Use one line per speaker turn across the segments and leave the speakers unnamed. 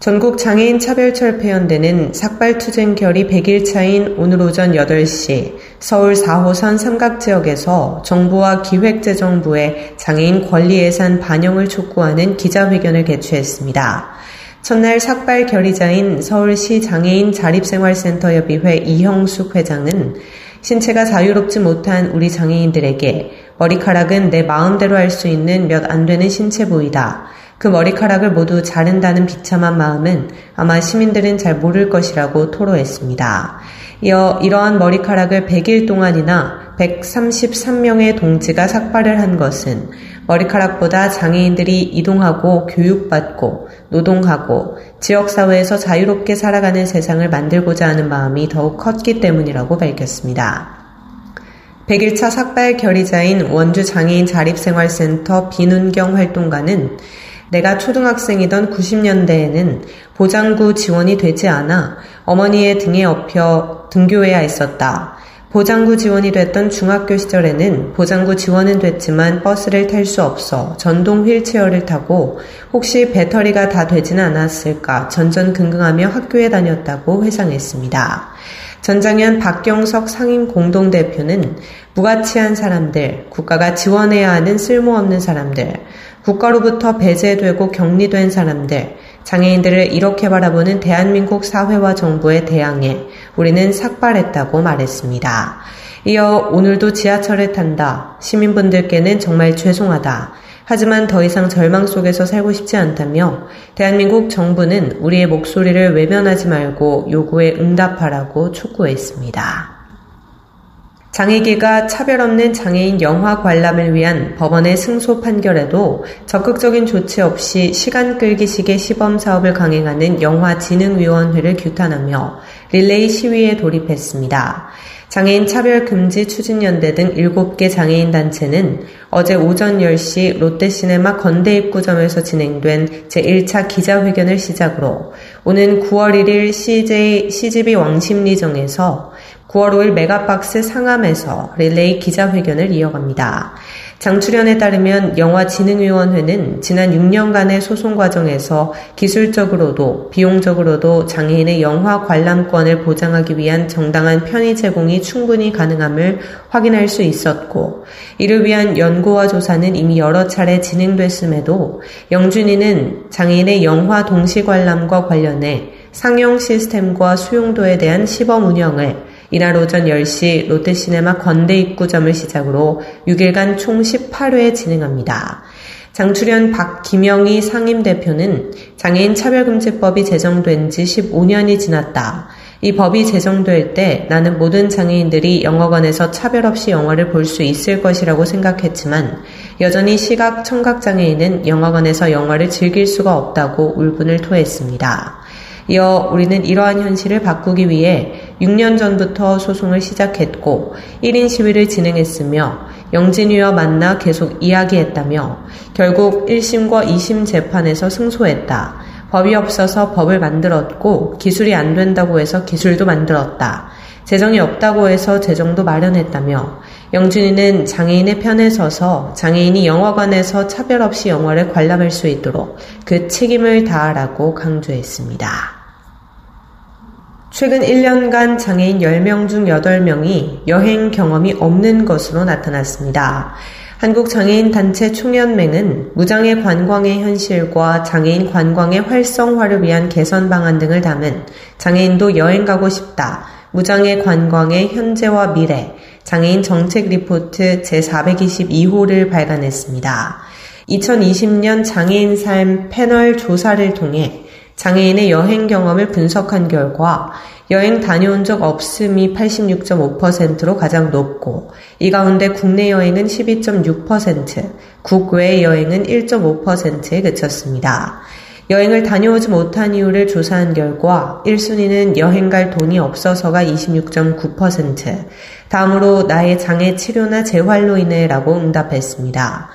전국 장애인 차별 철폐연대는 삭발투쟁 결의 100일 차인 오늘 오전 8시 서울 4호선 삼각지역에서 정부와 기획재정부의 장애인 권리 예산 반영을 촉구하는 기자회견을 개최했습니다. 첫날 삭발 결의자인 서울시 장애인 자립생활센터협의회 이형숙 회장은 신체가 자유롭지 못한 우리 장애인들에게 머리카락은 내 마음대로 할 수 있는 몇 안 되는 신체 부위다. 그 머리카락을 모두 자른다는 비참한 마음은 아마 시민들은 잘 모를 것이라고 토로했습니다. 이어 이러한 머리카락을 100일 동안이나 133명의 동지가 삭발을 한 것은 머리카락보다 장애인들이 이동하고 교육받고 노동하고 지역사회에서 자유롭게 살아가는 세상을 만들고자 하는 마음이 더욱 컸기 때문이라고 밝혔습니다. 100일차 삭발 결의자인 원주 장애인 자립생활센터 비눈경 활동가는 내가 초등학생이던 90년대에는 보장구 지원이 되지 않아 어머니의 등에 업혀 등교해야 했었다. 보장구 지원이 됐던 중학교 시절에는 보장구 지원은 됐지만 버스를 탈 수 없어 전동 휠체어를 타고 혹시 배터리가 다 되지는 않았을까 전전긍긍하며 학교에 다녔다고 회상했습니다. 전장현 박경석 상임 공동대표는 무가치한 사람들, 국가가 지원해야 하는 쓸모없는 사람들, 국가로부터 배제되고 격리된 사람들, 장애인들을 이렇게 바라보는 대한민국 사회와 정부에 대항해 우리는 삭발했다고 말했습니다. 이어 오늘도 지하철을 탄다. 시민분들께는 정말 죄송하다. 하지만 더 이상 절망 속에서 살고 싶지 않다며 대한민국 정부는 우리의 목소리를 외면하지 말고 요구에 응답하라고 촉구했습니다. 장애계가 차별 없는 장애인 영화 관람을 위한 법원의 승소 판결에도 적극적인 조치 없이 시간 끌기식의 시범 사업을 강행하는 영화진흥위원회를 규탄하며 릴레이 시위에 돌입했습니다. 장애인 차별 금지 추진연대 등 7개 장애인 단체는 어제 오전 10시 롯데시네마 건대 입구점에서 진행된 제1차 기자회견을 시작으로 오는 9월 1일 CJ, CGV 왕십리점에서 9월 5일 메가박스 상암에서 릴레이 기자회견을 이어갑니다. 장추련에 따르면 영화진흥위원회는 지난 6년간의 소송 과정에서 기술적으로도 비용적으로도 장애인의 영화 관람권을 보장하기 위한 정당한 편의 제공이 충분히 가능함을 확인할 수 있었고 이를 위한 연구와 조사는 이미 여러 차례 진행됐음에도 영준이는 장애인의 영화 동시 관람과 관련해 상영 시스템과 수용도에 대한 시범 운영을 이날 오전 10시 롯데시네마 건대 입구점을 시작으로 6일간 총 18회 진행합니다. 장출연 박김영희 상임대표는 장애인 차별금지법이 제정된 지 15년이 지났다. 이 법이 제정될 때 나는 모든 장애인들이 영화관에서 차별 없이 영화를 볼 수 있을 것이라고 생각했지만 여전히 시각, 청각 장애인은 영화관에서 영화를 즐길 수가 없다고 울분을 토했습니다. 이어 우리는 이러한 현실을 바꾸기 위해 6년 전부터 소송을 시작했고 1인 시위를 진행했으며 영진이와 만나 계속 이야기했다며 결국 1심과 2심 재판에서 승소했다. 법이 없어서 법을 만들었고 기술이 안 된다고 해서 기술도 만들었다. 재정이 없다고 해서 재정도 마련했다며 영준이는 장애인의 편에 서서 장애인이 영화관에서 차별 없이 영화를 관람할 수 있도록 그 책임을 다하라고 강조했습니다. 최근 1년간 장애인 10명 중 8명이 여행 경험이 없는 것으로 나타났습니다. 한국장애인 단체 총연맹은 무장애 관광의 현실과 장애인 관광의 활성화를 위한 개선 방안 등을 담은 장애인도 여행 가고 싶다. 무장애 관광의 현재와 미래, 장애인 정책 리포트 제422호를 발간했습니다. 2020년 장애인 삶 패널 조사를 통해 장애인의 여행 경험을 분석한 결과 여행 다녀온 적 없음이 86.5%로 가장 높고 이 가운데 국내 여행은 12.6%, 국외 여행은 1.5%에 그쳤습니다. 여행을 다녀오지 못한 이유를 조사한 결과 1순위는 여행 갈 돈이 없어서가 26.9%, 다음으로 나의 장애 치료나 재활로 인해 라고 응답했습니다.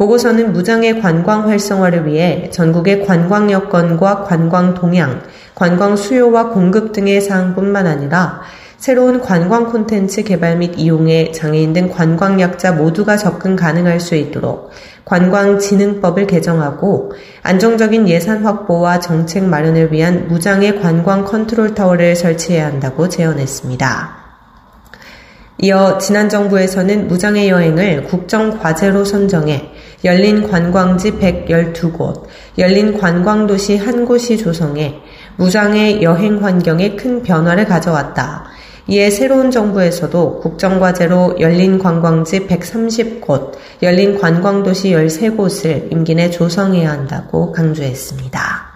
보고서는 무장의 관광 활성화를 위해 전국의 관광 여건과 관광 동향, 관광 수요와 공급 등의 사항뿐만 아니라 새로운 관광 콘텐츠 개발 및 이용에 장애인 등 관광 약자 모두가 접근 가능할 수 있도록 관광진흥법을 개정하고 안정적인 예산 확보와 정책 마련을 위한 무장의 관광 컨트롤 타워를 설치해야 한다고 제언했습니다. 이어 지난 정부에서는 무장의 여행을 국정과제로 선정해 열린 관광지 112곳, 열린 관광도시 한 곳이 조성해 무장의 여행 환경에 큰 변화를 가져왔다. 이에 새로운 정부에서도 국정과제로 열린 관광지 130곳, 열린 관광도시 13곳을 임기 내 조성해야 한다고 강조했습니다.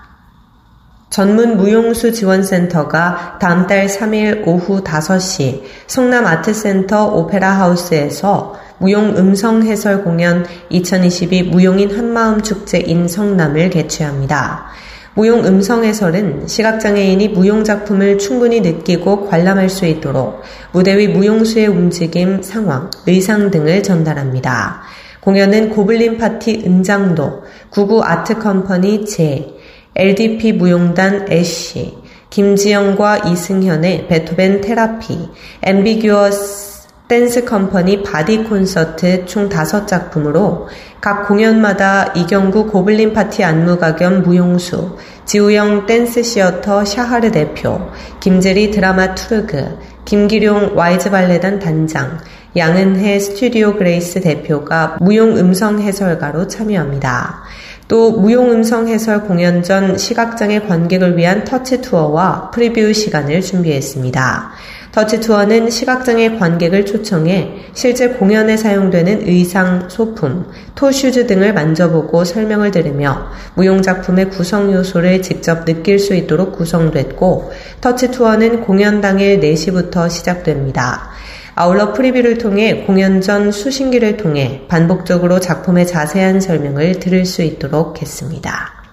전문 무용수 지원센터가 다음 달 3일 오후 5시 성남 아트센터 오페라 하우스에서 무용 음성 해설 공연 2022 무용인 한마음 축제인 성남을 개최합니다. 무용 음성 해설은 시각장애인이 무용 작품을 충분히 느끼고 관람할 수 있도록 무대 위 무용수의 움직임, 상황, 의상 등을 전달합니다. 공연은 고블린 파티 은장도, 구구 아트 컴퍼니 제, LDP 무용단 애쉬, 김지영과 이승현의 베토벤 테라피, 엠비규어스 댄스 컴퍼니 바디 콘서트 총 5작품으로 각 공연마다 이경구 고블린 파티 안무가 겸 무용수, 지우영 댄스 시어터 샤하르 대표, 김재리 드라마투르그, 김기룡 와이즈 발레단 단장, 양은혜 스튜디오 그레이스 대표가 무용 음성 해설가로 참여합니다. 또 무용음성 해설 공연 전 시각장애 관객을 위한 터치 투어와 프리뷰 시간을 준비했습니다. 터치 투어는 시각장애 관객을 초청해 실제 공연에 사용되는 의상, 소품, 토슈즈 등을 만져보고 설명을 들으며 무용작품의 구성 요소를 직접 느낄 수 있도록 구성됐고 터치 투어는 공연 당일 4시부터 시작됩니다. 아울러 프리뷰를 통해 공연 전 수신기를 통해 반복적으로 작품의 자세한 설명을 들을 수 있도록 했습니다.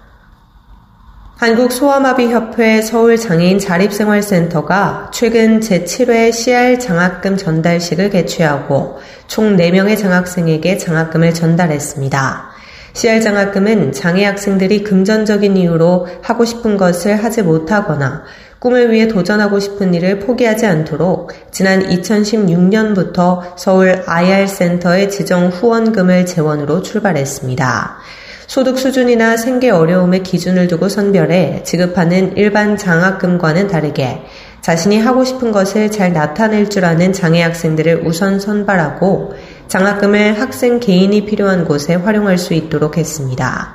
한국소아마비협회 서울장애인 자립생활센터가 최근 제7회 CR 장학금 전달식을 개최하고 총 4명의 장학생에게 장학금을 전달했습니다. CR 장학금은 장애 학생들이 금전적인 이유로 하고 싶은 것을 하지 못하거나 꿈을 위해 도전하고 싶은 일을 포기하지 않도록 지난 2016년부터 서울 IR센터의 지정 후원금을 재원으로 출발했습니다. 소득 수준이나 생계 어려움의 기준을 두고 선별해 지급하는 일반 장학금과는 다르게 자신이 하고 싶은 것을 잘 나타낼 줄 아는 장애 학생들을 우선 선발하고 장학금을 학생 개인이 필요한 곳에 활용할 수 있도록 했습니다.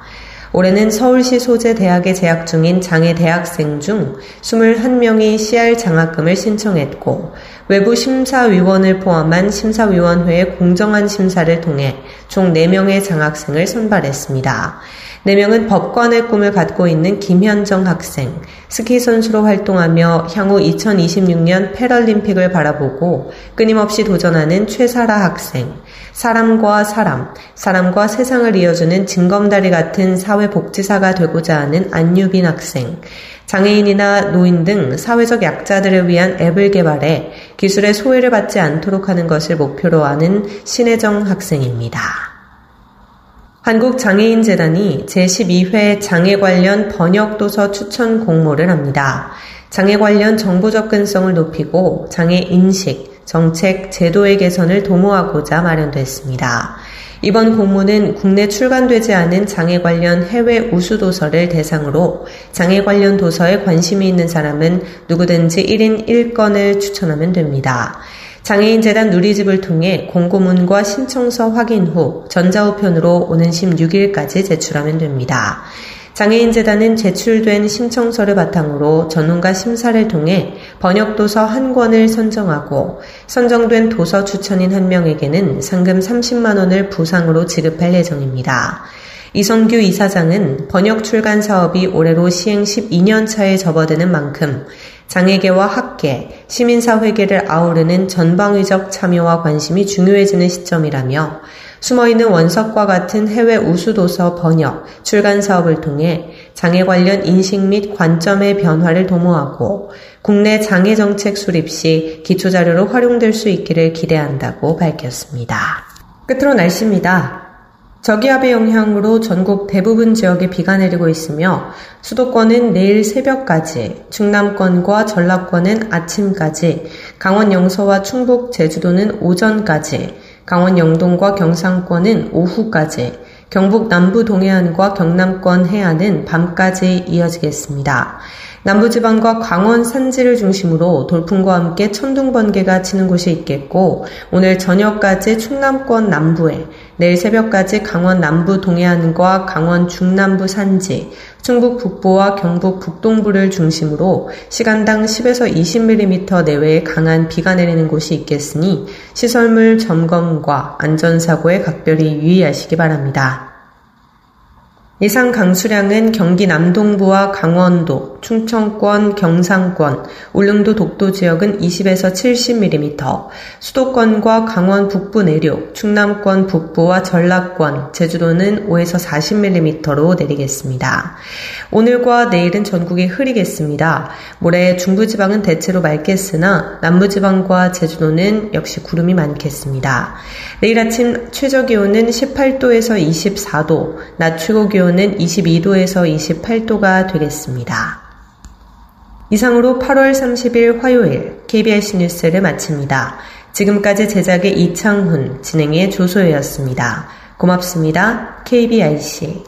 올해는 서울시 소재 대학에 재학 중인 장애 대학생 중 21명이 CR 장학금을 신청했고 외부 심사위원을 포함한 심사위원회의 공정한 심사를 통해 총 4명의 장학생을 선발했습니다. 4명은 법관의 꿈을 갖고 있는 김현정 학생, 스키 선수로 활동하며 향후 2026년 패럴림픽을 바라보고 끊임없이 도전하는 최사라 학생, 사람과 사람, 사람과 세상을 이어주는 징검다리 같은 사회복지사가 되고자 하는 안유빈 학생, 장애인이나 노인 등 사회적 약자들을 위한 앱을 개발해 기술의 소외를 받지 않도록 하는 것을 목표로 하는 신혜정 학생입니다. 한국장애인재단이 제12회 장애 관련 번역도서 추천 공모를 합니다. 장애 관련 정보 접근성을 높이고 장애 인식, 정책, 제도의 개선을 도모하고자 마련됐습니다. 이번 공모는 국내 출간되지 않은 장애 관련 해외 우수 도서를 대상으로 장애 관련 도서에 관심이 있는 사람은 누구든지 1인 1건을 추천하면 됩니다. 장애인 재단 누리집을 통해 공고문과 신청서 확인 후 전자우편으로 오는 16일까지 제출하면 됩니다. 장애인 재단은 제출된 신청서를 바탕으로 전문가 심사를 통해 번역 도서 한 권을 선정하고 선정된 도서 추천인 한 명에게는 상금 30만 원을 부상으로 지급할 예정입니다. 이성규 이사장은 번역 출간 사업이 올해로 시행 12년 차에 접어드는 만큼 장애계와 학계, 시민사회계를 아우르는 전방위적 참여와 관심이 중요해지는 시점이라며 숨어있는 원석과 같은 해외 우수도서 번역, 출간 사업을 통해 장애 관련 인식 및 관점의 변화를 도모하고 국내 장애 정책 수립 시 기초자료로 활용될 수 있기를 기대한다고 밝혔습니다. 끝으로 날씨입니다. 저기압의 영향으로 전국 대부분 지역에 비가 내리고 있으며 수도권은 내일 새벽까지, 충남권과 전라권은 아침까지, 강원 영서와 충북 제주도는 오전까지, 강원 영동과 경상권은 오후까지, 경북 남부 동해안과 경남권 해안은 밤까지 이어지겠습니다. 남부지방과 강원 산지를 중심으로 돌풍과 함께 천둥 번개가 치는 곳이 있겠고 오늘 저녁까지 충남권 남부에 내일 새벽까지 강원 남부 동해안과 강원 중남부 산지, 충북 북부와 경북 북동부를 중심으로 시간당 10에서 20mm 내외의 강한 비가 내리는 곳이 있겠으니 시설물 점검과 안전사고에 각별히 유의하시기 바랍니다. 예상 강수량은 경기 남동부와 강원도, 충청권, 경상권, 울릉도 독도 지역은 20에서 70mm, 수도권과 강원 북부 내륙, 충남권 북부와 전라권, 제주도는 5에서 40mm로 내리겠습니다. 오늘과 내일은 전국이 흐리겠습니다. 모레 중부지방은 대체로 맑겠으나 남부지방과 제주도는 역시 구름이 많겠습니다. 내일 아침 최저 기온은 18도에서 24도, 낮 최고 기온 기온은 22도에서 28도가 되겠습니다. 이상으로 8월 30일 화요일 KBS 뉴스를 마칩니다. 지금까지 제작의 이창훈, 진행의 조소혜였습니다. 고맙습니다. KBIC.